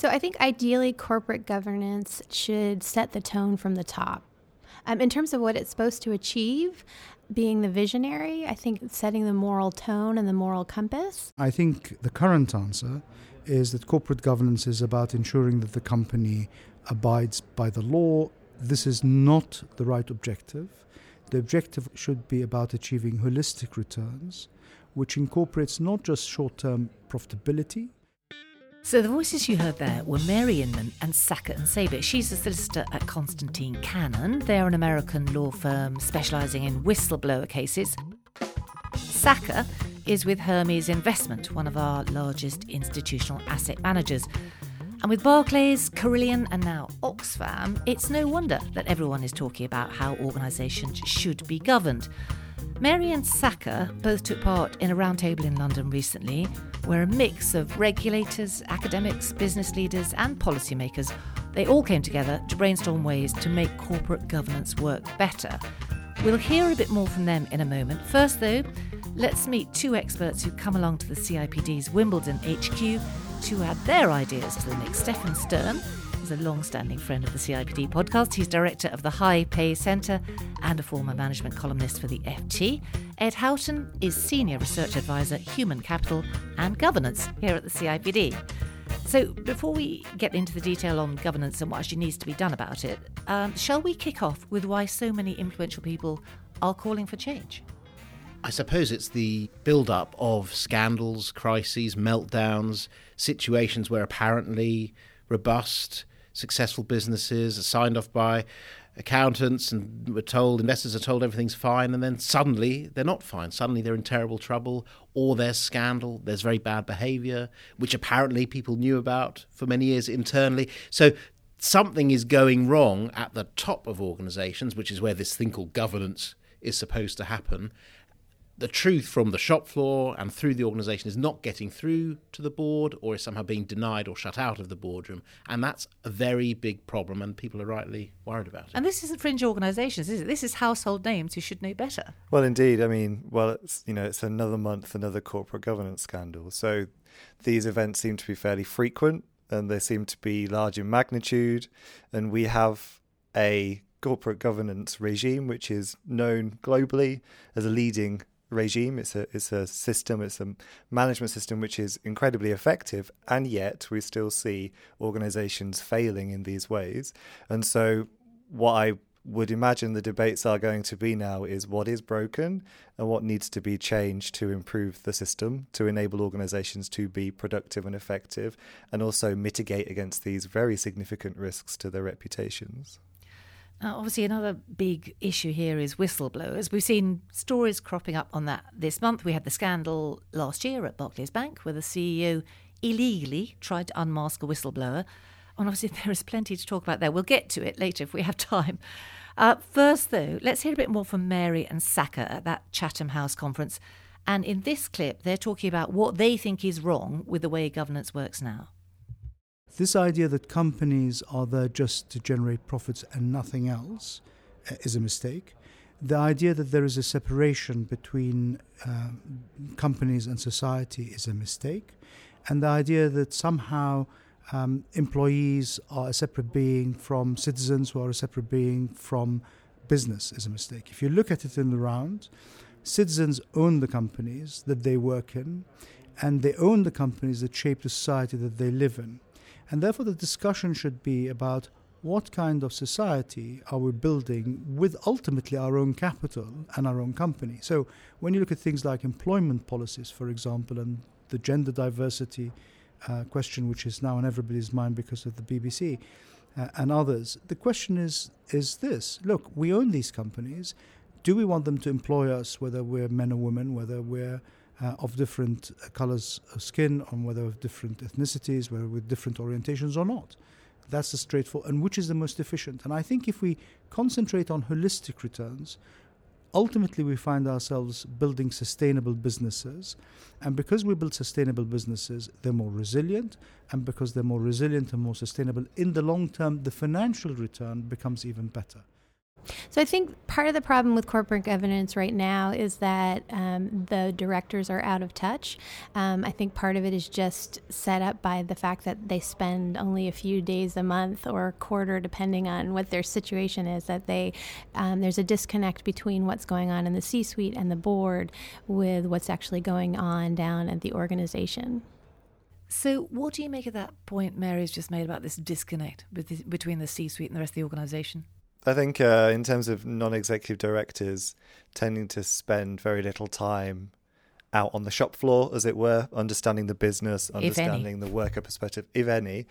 So I think ideally corporate governance should set the tone from the top. Um, in terms of what it's supposed to achieve, being the visionary, I think setting the moral tone and the moral compass. I think the current answer is that corporate governance is about ensuring that the company abides by the law. This is not the right objective. The objective should be about achieving holistic returns, which incorporates not just short term profitability, so the voices you heard there were Mary Inman and Saker Nusseibeh. She's a solicitor at Constantine Cannon. They're an American law firm specialising in whistleblower cases. Sacker is with Hermes Investment, one of our largest institutional asset managers. And with Barclays, Carillion, and now Oxfam, it's no wonder that everyone is talking about how organisations should be governed. Mary and Saker both took part in a roundtable in London recently where a mix of regulators, academics, business leaders, and policymakers they all came together to brainstorm ways to make corporate governance work better. We'll hear a bit more from them in a moment. First, though, let's meet two experts who come along to the CIPD's Wimbledon HQ to add their ideas to the mix. Stefan Stern is a long standing friend of the CIPD podcast. He's director of the High Pay Centre and a former management columnist for the FT. Ed Houghton is Senior Research Advisor, Human Capital and Governance here at the CIPD. So, before we get into the detail on governance and what actually needs to be done about it, um, shall we kick off with why so many influential people are calling for change? I suppose it's the build up of scandals, crises, meltdowns, situations where apparently robust, successful businesses are signed off by accountants and we're told investors are told everything's fine and then suddenly they're not fine. Suddenly they're in terrible trouble or there's scandal there's very bad behavior which apparently people knew about for many years internally. So something is going wrong at the top of organizations which is where this thing called governance is supposed to happen the truth from the shop floor and through the organisation is not getting through to the board or is somehow being denied or shut out of the boardroom. And that's a very big problem, and people are rightly worried about it. And this isn't fringe organisations, is it? This is household names who should know better. Well, indeed. I mean, well, it's, you know, it's another month, another corporate governance scandal. So these events seem to be fairly frequent and they seem to be large in magnitude. And we have a corporate governance regime which is known globally as a leading regime. It's a it's a system. It's a management system which is incredibly effective, and yet we still see organisations failing in these ways. And so, what I would imagine the debates are going to be now is what is broken and what needs to be changed to improve the system to enable organizations to be productive and effective and also mitigate against these very significant risks to their reputations. Uh, obviously, another big issue here is whistleblowers. We've seen stories cropping up on that this month. We had the scandal last year at Barclays Bank where the CEO illegally tried to unmask a whistleblower. And obviously, there is plenty to talk about there. We'll get to it later if we have time. Uh, first, though, let's hear a bit more from Mary and Saker at that Chatham House conference. And in this clip, they're talking about what they think is wrong with the way governance works now. This idea that companies are there just to generate profits and nothing else uh, is a mistake. The idea that there is a separation between uh, companies and society is a mistake. And the idea that somehow um, employees are a separate being from citizens who are a separate being from business is a mistake. If you look at it in the round, citizens own the companies that they work in, and they own the companies that shape the society that they live in. And therefore, the discussion should be about what kind of society are we building with ultimately our own capital and our own company. So, when you look at things like employment policies, for example, and the gender diversity uh, question, which is now on everybody's mind because of the BBC uh, and others, the question is is this: Look, we own these companies. Do we want them to employ us, whether we're men or women, whether we're uh, of different uh, colors of skin, on whether of different ethnicities, whether with different orientations or not. That's the straightforward, and which is the most efficient. And I think if we concentrate on holistic returns, ultimately we find ourselves building sustainable businesses. And because we build sustainable businesses, they're more resilient. And because they're more resilient and more sustainable, in the long term, the financial return becomes even better. So I think part of the problem with corporate governance right now is that um, the directors are out of touch. Um, I think part of it is just set up by the fact that they spend only a few days a month or a quarter, depending on what their situation is. That they um, there's a disconnect between what's going on in the C-suite and the board with what's actually going on down at the organization. So, what do you make of that point Mary's just made about this disconnect between the C suite and the rest of the organisation? I think uh, in terms of non-executive directors tending to spend very little time out on the shop floor, as it were, understanding the business, understanding the worker perspective, if any.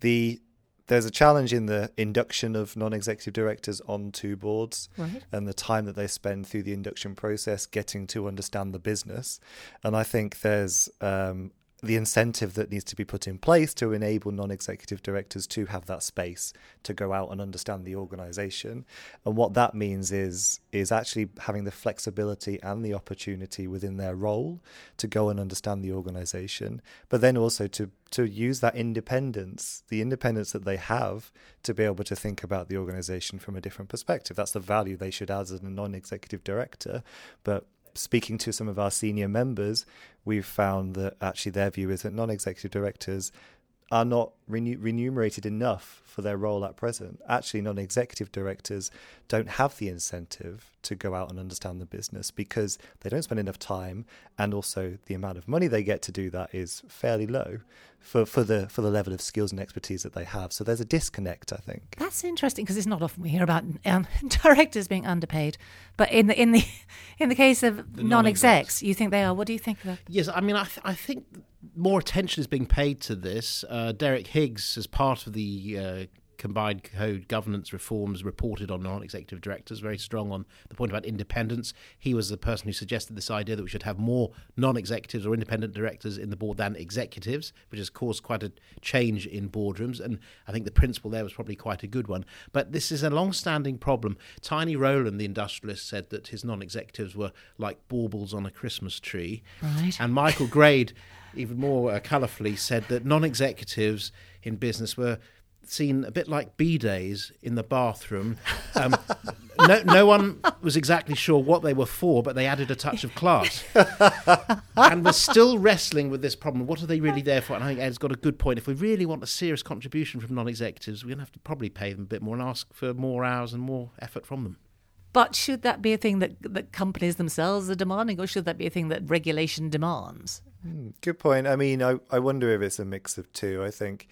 The there's a challenge in the induction of non-executive directors onto boards right. and the time that they spend through the induction process getting to understand the business. And I think there's um, the incentive that needs to be put in place to enable non-executive directors to have that space to go out and understand the organization. And what that means is is actually having the flexibility and the opportunity within their role to go and understand the organization but then also to to use that independence the independence that they have to be able to think about the organization from a different perspective. That's the value they should add as a non-executive director but speaking to some of our senior members, we've found that actually their view is that non executive directors are not remunerated enough for their role at present. Actually, non executive directors don't have the incentive to go out and understand the business because they don't spend enough time, and also the amount of money they get to do that is fairly low for, for the for the level of skills and expertise that they have. So there's a disconnect, I think. That's interesting because it's not often we hear about um, directors being underpaid, but in the in the in the case of non-execs, you think they are. What do you think of that? Yes, I mean, I th- I think more attention is being paid to this. Uh, Derek Higgs, as part of the uh, combined code governance reforms reported on non-executive directors very strong on the point about independence he was the person who suggested this idea that we should have more non-executives or independent directors in the board than executives which has caused quite a change in boardrooms and i think the principle there was probably quite a good one but this is a long-standing problem tiny rowland the industrialist said that his non-executives were like baubles on a christmas tree right. and michael grade even more uh, colourfully said that non-executives in business were seen a bit like B days in the bathroom. Um, no, no one was exactly sure what they were for, but they added a touch of class. and we're still wrestling with this problem. What are they really there for? And I think Ed's got a good point. If we really want a serious contribution from non executives, we're going to have to probably pay them a bit more and ask for more hours and more effort from them. But should that be a thing that, that companies themselves are demanding, or should that be a thing that regulation demands? Good point. I mean, I, I wonder if it's a mix of two. I think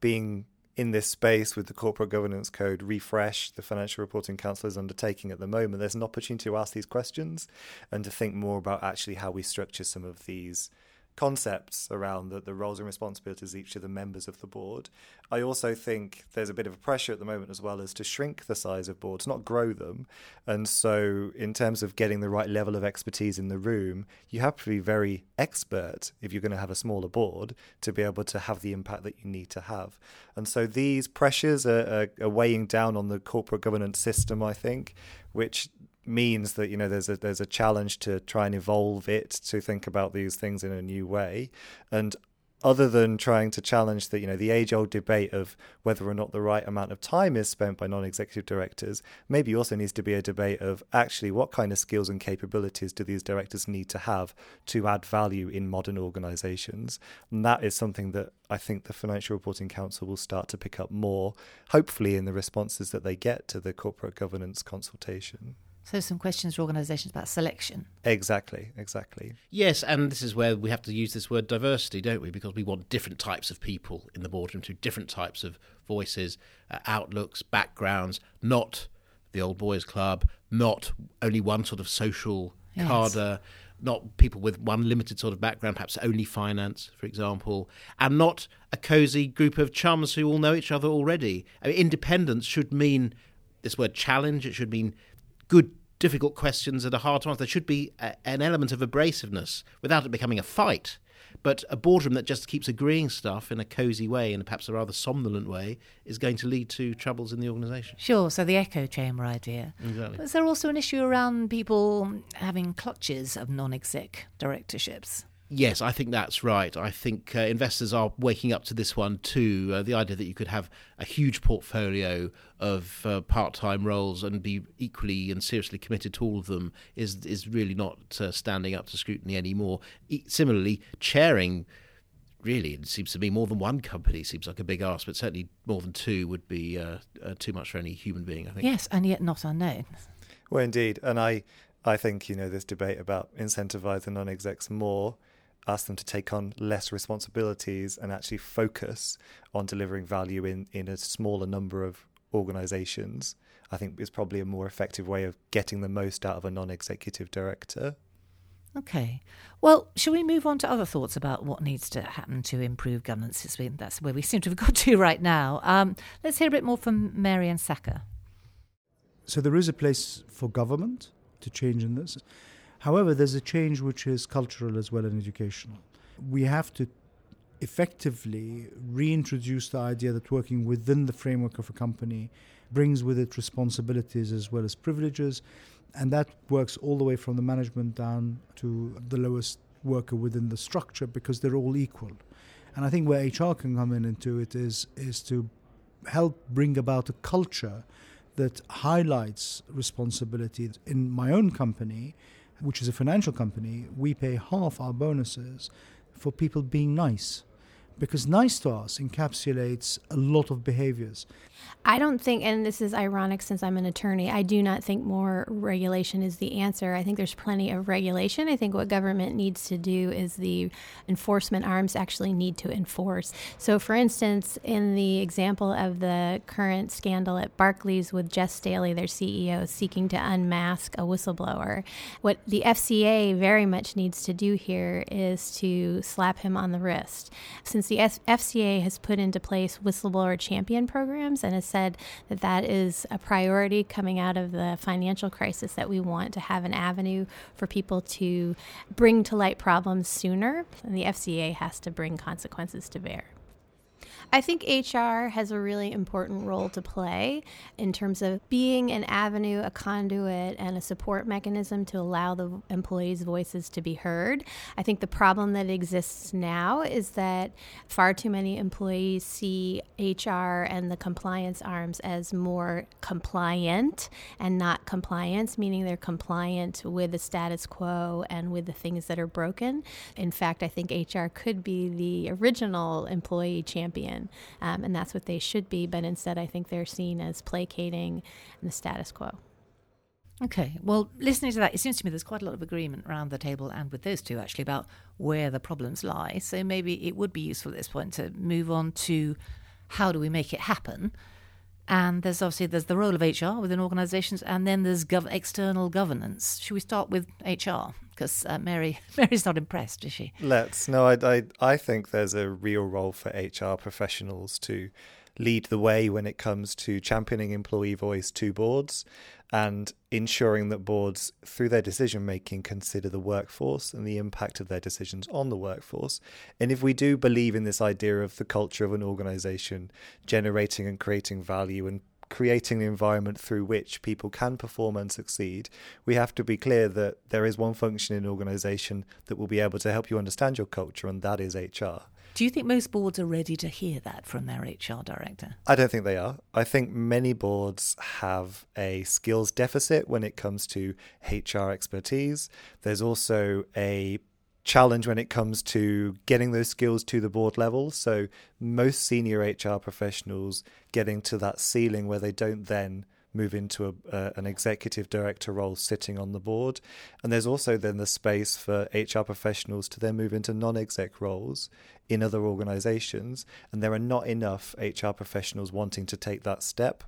being in this space with the corporate governance code refresh the financial reporting council is undertaking at the moment there's an opportunity to ask these questions and to think more about actually how we structure some of these concepts around the, the roles and responsibilities of each of the members of the board. I also think there's a bit of a pressure at the moment as well as to shrink the size of boards, not grow them. And so, in terms of getting the right level of expertise in the room, you have to be very expert if you're going to have a smaller board to be able to have the impact that you need to have. And so, these pressures are, are, are weighing down on the corporate governance system, I think, which means that you know there's a there's a challenge to try and evolve it to think about these things in a new way. And other than trying to challenge the you know the age old debate of whether or not the right amount of time is spent by non-executive directors maybe also needs to be a debate of actually what kind of skills and capabilities do these directors need to have to add value in modern organizations. And that is something that I think the Financial Reporting Council will start to pick up more hopefully in the responses that they get to the corporate governance consultation so, some questions for organisations about selection. Exactly, exactly. Yes, and this is where we have to use this word diversity, don't we? Because we want different types of people in the boardroom, to different types of voices, uh, outlooks, backgrounds, not the old boys club, not only one sort of social yes. cadre, not people with one limited sort of background, perhaps only finance, for example, and not a cosy group of chums who all know each other already. I mean, independence should mean this word challenge, it should mean good, difficult questions that are hard to answer. There should be a, an element of abrasiveness without it becoming a fight. But a boardroom that just keeps agreeing stuff in a cosy way and perhaps a rather somnolent way is going to lead to troubles in the organisation. Sure, so the echo chamber idea. Exactly. Is there also an issue around people having clutches of non exec directorships? Yes, I think that's right. I think uh, investors are waking up to this one too. Uh, the idea that you could have a huge portfolio of uh, part-time roles and be equally and seriously committed to all of them is is really not uh, standing up to scrutiny anymore. E- similarly, chairing really it seems to me more than one company seems like a big ask, but certainly more than two would be uh, uh, too much for any human being. I think. Yes, and yet not unknown. Well, indeed, and I I think you know this debate about incentivising non-execs more ask them to take on less responsibilities and actually focus on delivering value in, in a smaller number of organizations, I think is probably a more effective way of getting the most out of a non executive director. Okay. Well, shall we move on to other thoughts about what needs to happen to improve governance? That's where we seem to have got to right now. Um, let's hear a bit more from Mary-Anne Saker. So there is a place for government to change in this. However, there's a change which is cultural as well and educational. We have to effectively reintroduce the idea that working within the framework of a company brings with it responsibilities as well as privileges. And that works all the way from the management down to the lowest worker within the structure because they're all equal. And I think where HR can come in into it is, is to help bring about a culture that highlights responsibility. In my own company, which is a financial company, we pay half our bonuses for people being nice because nice to us encapsulates a lot of behaviors. I don't think, and this is ironic since I'm an attorney, I do not think more regulation is the answer. I think there's plenty of regulation. I think what government needs to do is the enforcement arms actually need to enforce. So, for instance, in the example of the current scandal at Barclays with Jes Staley, their CEO, seeking to unmask a whistleblower, what the FCA very much needs to do here is to slap him on the wrist. Since the FCA has put into place whistleblower champion programs and has said that that is a priority coming out of the financial crisis that we want to have an avenue for people to bring to light problems sooner. And the FCA has to bring consequences to bear. I think HR has a really important role to play in terms of being an avenue, a conduit, and a support mechanism to allow the employees' voices to be heard. I think the problem that exists now is that far too many employees see HR and the compliance arms as more compliant and not compliance, meaning they're compliant with the status quo and with the things that are broken. In fact, I think HR could be the original employee champion um, and that's what they should be. But instead, I think they're seen as placating the status quo. Okay. Well, listening to that, it seems to me there's quite a lot of agreement around the table and with those two actually about where the problems lie. So maybe it would be useful at this point to move on to how do we make it happen. And there's obviously there's the role of HR within organisations, and then there's gov- external governance. Should we start with HR? Because uh, Mary Mary's not impressed, is she? Let's. No, I, I I think there's a real role for HR professionals to lead the way when it comes to championing employee voice to boards and ensuring that boards, through their decision making, consider the workforce and the impact of their decisions on the workforce. And if we do believe in this idea of the culture of an organization generating and creating value and creating an environment through which people can perform and succeed, we have to be clear that there is one function in an organization that will be able to help you understand your culture, and that is HR. Do you think most boards are ready to hear that from their HR director? I don't think they are. I think many boards have a skills deficit when it comes to HR expertise. There's also a challenge when it comes to getting those skills to the board level. So, most senior HR professionals getting to that ceiling where they don't then move into a, uh, an executive director role sitting on the board. And there's also then the space for HR professionals to then move into non exec roles in other organizations, and there are not enough HR professionals wanting to take that step.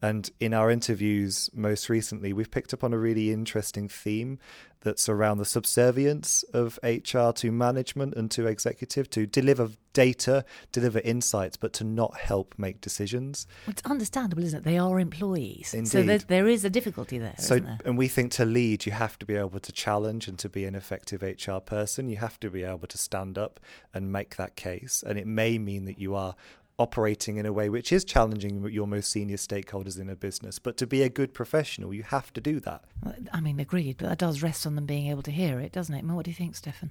And in our interviews most recently, we've picked up on a really interesting theme that's around the subservience of HR to management and to executive to deliver data, deliver insights, but to not help make decisions. It's understandable, isn't it? They are employees. Indeed. So there, there is a difficulty there. So, there? and we think to lead, you have to be able to challenge and to be an effective HR person. You have to be able to stand up and make that case. And it may mean that you are operating in a way which is challenging your most senior stakeholders in a business. But to be a good professional, you have to do that. I mean, agreed, but that does rest on them being able to hear it, doesn't it? What do you think, Stefan?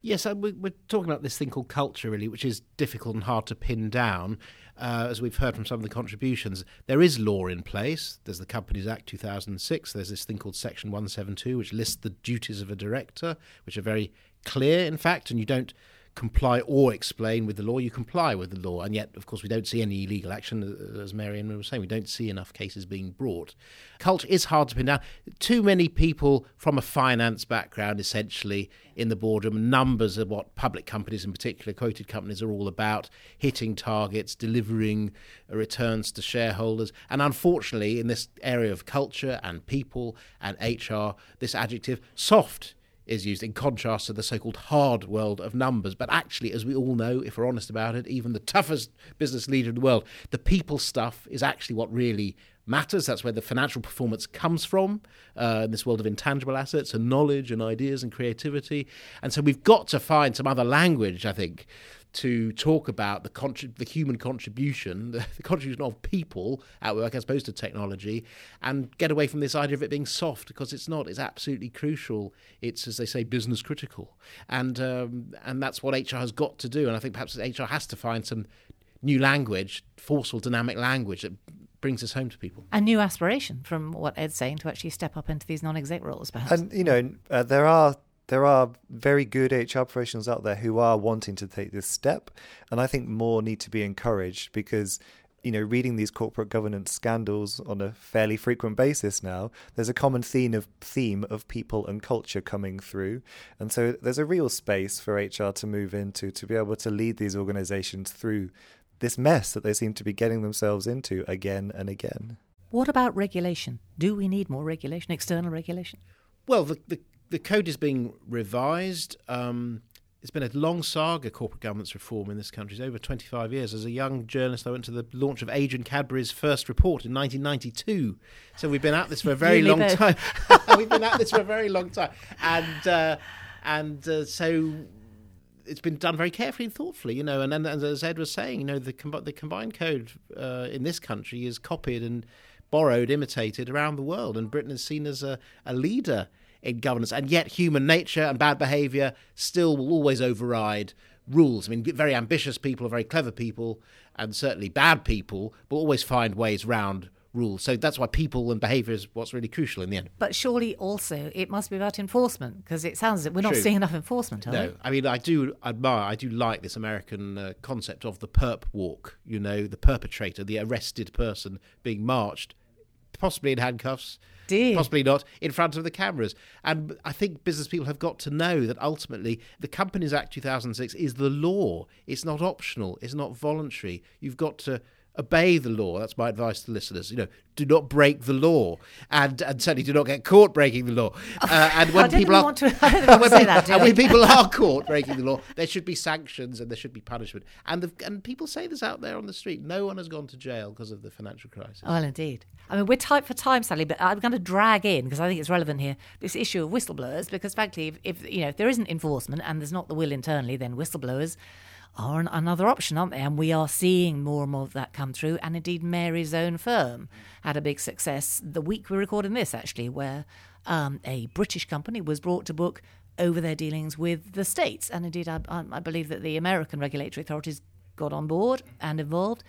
Yes, uh, we- we're talking about this thing called culture, really, which is difficult and hard to pin down. Uh, as we've heard from some of the contributions, there is law in place. There's the Companies Act 2006. There's this thing called Section 172, which lists the duties of a director, which are very clear, in fact, and you don't comply or explain with the law, you comply with the law. And yet, of course, we don't see any illegal action, uh, as Marianne was saying. We don't see enough cases being brought. Culture is hard to pin down. Too many people from a finance background, essentially, in the boardroom. Numbers are what public companies, in particular, quoted companies, are all about hitting targets, delivering returns to shareholders. And unfortunately, in this area of culture and people and HR, this adjective, soft is used in contrast to the so called hard world of numbers. But actually, as we all know, if we're honest about it, even the toughest business leader in the world, the people stuff is actually what really matters. That's where the financial performance comes from uh, in this world of intangible assets and knowledge and ideas and creativity. And so we've got to find some other language, I think, to talk about the contrib- the human contribution, the, the, contribution of people at work as opposed to technology, and get away from this idea of it being soft because it's not. It's absolutely crucial. It's as they say, business critical, and um, and that's what HR has got to do. And I think perhaps HR has to find some new language, forceful, dynamic language that brings us home to people. A new aspiration from what Ed's saying to actually step up into these non-exec roles, perhaps. And you know, uh, there are there are very good HR professionals out there who are wanting to take this step, and I think more need to be encouraged because you know, reading these corporate governance scandals on a fairly frequent basis now, there's a common theme of theme of people and culture coming through, and so there's a real space for HR to move into to be able to lead these organisations through this mess that they seem to be getting themselves into again and again. What about regulation? Do we need more regulation, external regulation? Well, the, the the code is being revised. Um, it's been a long saga, corporate governance reform in this country. It's over 25 years. As a young journalist, I went to the launch of Adrian Cadbury's first report in 1992. So we've been at this for a very long both. time. we've been at this for a very long time. And, uh, and uh, so it's been done very carefully and thoughtfully, you know. And, and, and as Ed was saying, you know, the, com- the combined code uh, in this country is copied and borrowed, imitated around the world. And Britain is seen as a, a leader in governance. And yet, human nature and bad behaviour still will always override rules. I mean, very ambitious people are very clever people, and certainly bad people will always find ways round rules. So that's why people and behaviour is what's really crucial in the end. But surely also it must be about enforcement because it sounds that we're not seeing enough enforcement. no, we? I mean I do admire, I do like this American uh, concept of the perp walk. You know, the perpetrator, the arrested person being marched, possibly in handcuffs Dear. possibly not, in front of the cameras. And I think business people have got to know that ultimately the Companies Act 2006 is the law. It's not optional, it's not voluntary. You've got to obey the law. That's my advice to listeners. You know, do not break the law, and and certainly do not get caught breaking the law. Uh, and when people are, to, when, that, and when people are caught breaking the law, there should be sanctions and there should be punishment. And the, and people say this out there on the street. No one has gone to jail because of the financial crisis. Well, indeed. I mean, we're tight for time, Sally, but I'm going to drag in because I think it's relevant here this issue of whistleblowers. Because frankly, if, if you know if there isn't enforcement and there's not the will internally, then whistleblowers are an, another option, aren't they? And we are seeing more and more of that come through. And indeed, Mary's own firm had a big success the week we are recording this, actually, where um, a British company was brought to book over their dealings with the states. And indeed, I, I believe that the American regulatory authorities got on board and involved.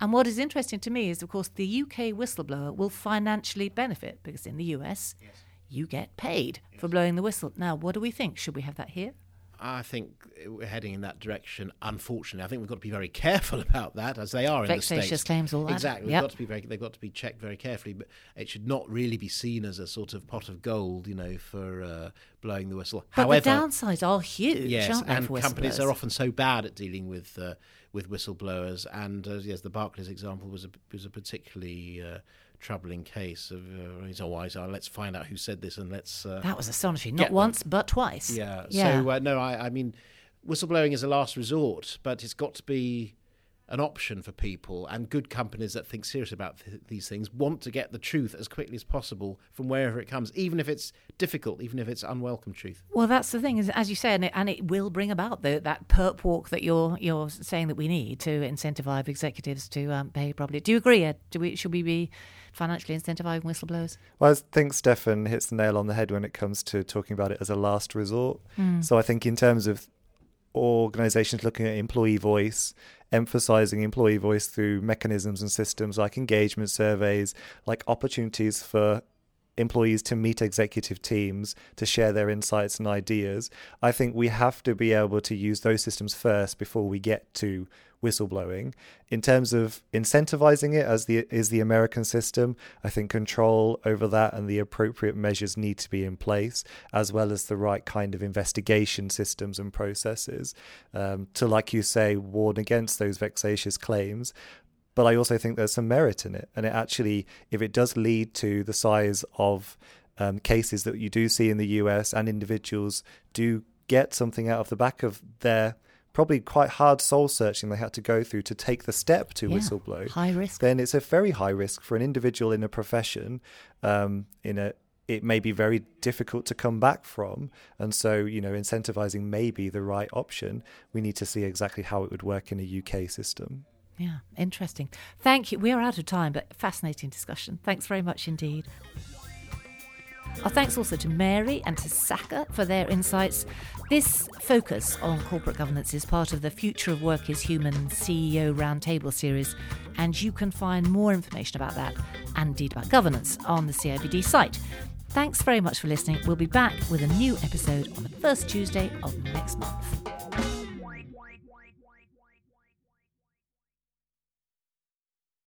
And what is interesting to me is, of course, the UK whistleblower will financially benefit because in the US, yes. you get paid yes. for blowing the whistle. Now, what do we think? Should we have that here? I think we're heading in that direction. Unfortunately, I think we've got to be very careful about that, as they are in the states. claims, all that. Exactly, yep. got to be very. They've got to be checked very carefully, but it should not really be seen as a sort of pot of gold, you know, for uh, blowing the whistle. But However, the downsides are huge. Yes, and companies are often so bad at dealing with uh, with whistleblowers. And uh, yes, the Barclays example was a was a particularly uh, troubling case of uh, he's always uh, let's find out who said this and let's uh, that was astonishing. not once but twice. Yeah, yeah. so uh, no I, I mean whistleblowing is a last resort but it's got to be an option for people, and good companies that think seriously about th- these things want to get the truth as quickly as possible from wherever it comes, even if it's difficult, even if it's unwelcome truth. Well, that's the thing, is as you say, and it, and it will bring about the, that perp walk that you're you're saying that we need to incentivise executives to um, behave properly. Do you agree, Ed? Do we should we be financially incentivising whistleblowers? Well, I think Stefan hits the nail on the head when it comes to talking about it as a last resort. Mm. So I think in terms of organizations looking at employee voice, emphasizing employee voice through mechanisms and systems like engagement surveys, like opportunities for employees to meet executive teams to share their insights and ideas. I think we have to be able to use those systems first before we get to whistleblowing. In terms of incentivizing it as the is the American system, I think control over that and the appropriate measures need to be in place, as well as the right kind of investigation systems and processes um, to, like you say, warn against those vexatious claims, but I also think there's some merit in it. And it actually, if it does lead to the size of um, cases that you do see in the US and individuals do get something out of the back of their probably quite hard soul searching they had to go through to take the step to yeah, whistleblow, high risk. Then it's a very high risk for an individual in a profession. Um, in a, it may be very difficult to come back from, and so you know, incentivizing may be the right option. We need to see exactly how it would work in a UK system. Yeah, interesting. Thank you. We are out of time, but fascinating discussion. Thanks very much indeed. Our thanks also to Mary and to Saker for their insights. This focus on corporate governance is part of the Future of Work is Human CEO Roundtable series, and you can find more information about that and indeed about governance on the CIPD site. Thanks very much for listening. We'll be back with a new episode on the first Tuesday of next month.